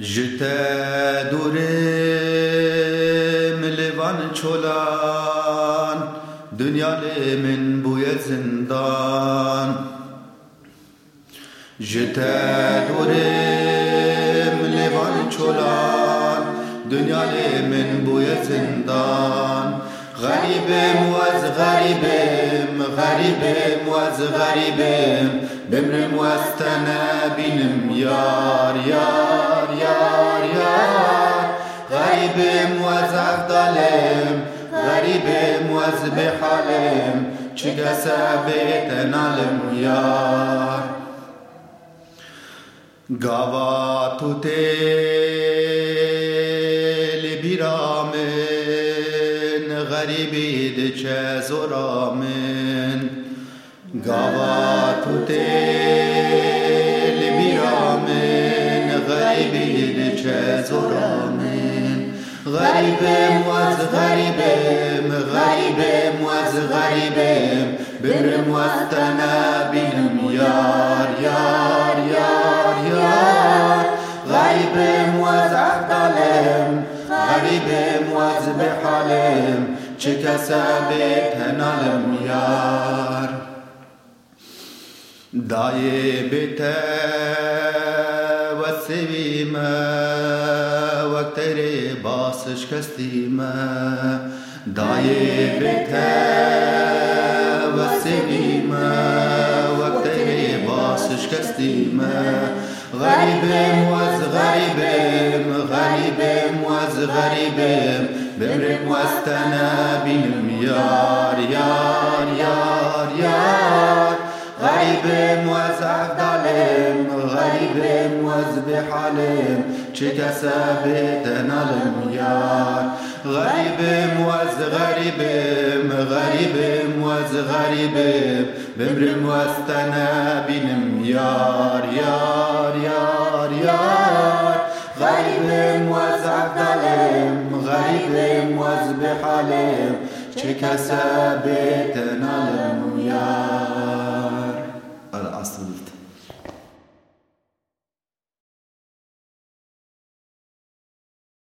جته دوره ملوان چولان دنیا من بوی زندان. جته دوره ملوان چولان دنیا من بوی زندان. غریبم و از غریبم غریبم و از غریبم بمرم و از بینم یار. غریبم و از افضلم غریبم و از چه بیت نالم یار گاوا تو تل بیرامه غریبی دچه زرامن گاوا تو تل بیرامن غریبی دچه زرامن غریبم از غریبم غریبم از غریبم برم از تنبینم یار یار یار یار. غریبم از عقدالم غریبم از بحالم. چه کسبه تنالم یار. دای بیت و وقت ری باسش کستیم دای بیت و سویم وقت ری باسش کستیم غریبم و از غریبم غریبم و از غریبم بمرم و از تنبینم یار یار یار یار غریبم و از عبدالم عليهم واذبح عليهم شتا ثابتنا الميار غريبهم واز غريبهم غريبهم واز غريبهم بمرم واستنا بنم يار يار يار يار غريبهم واز عبدالهم غريبهم واز بحالهم شتا ثابتنا الميار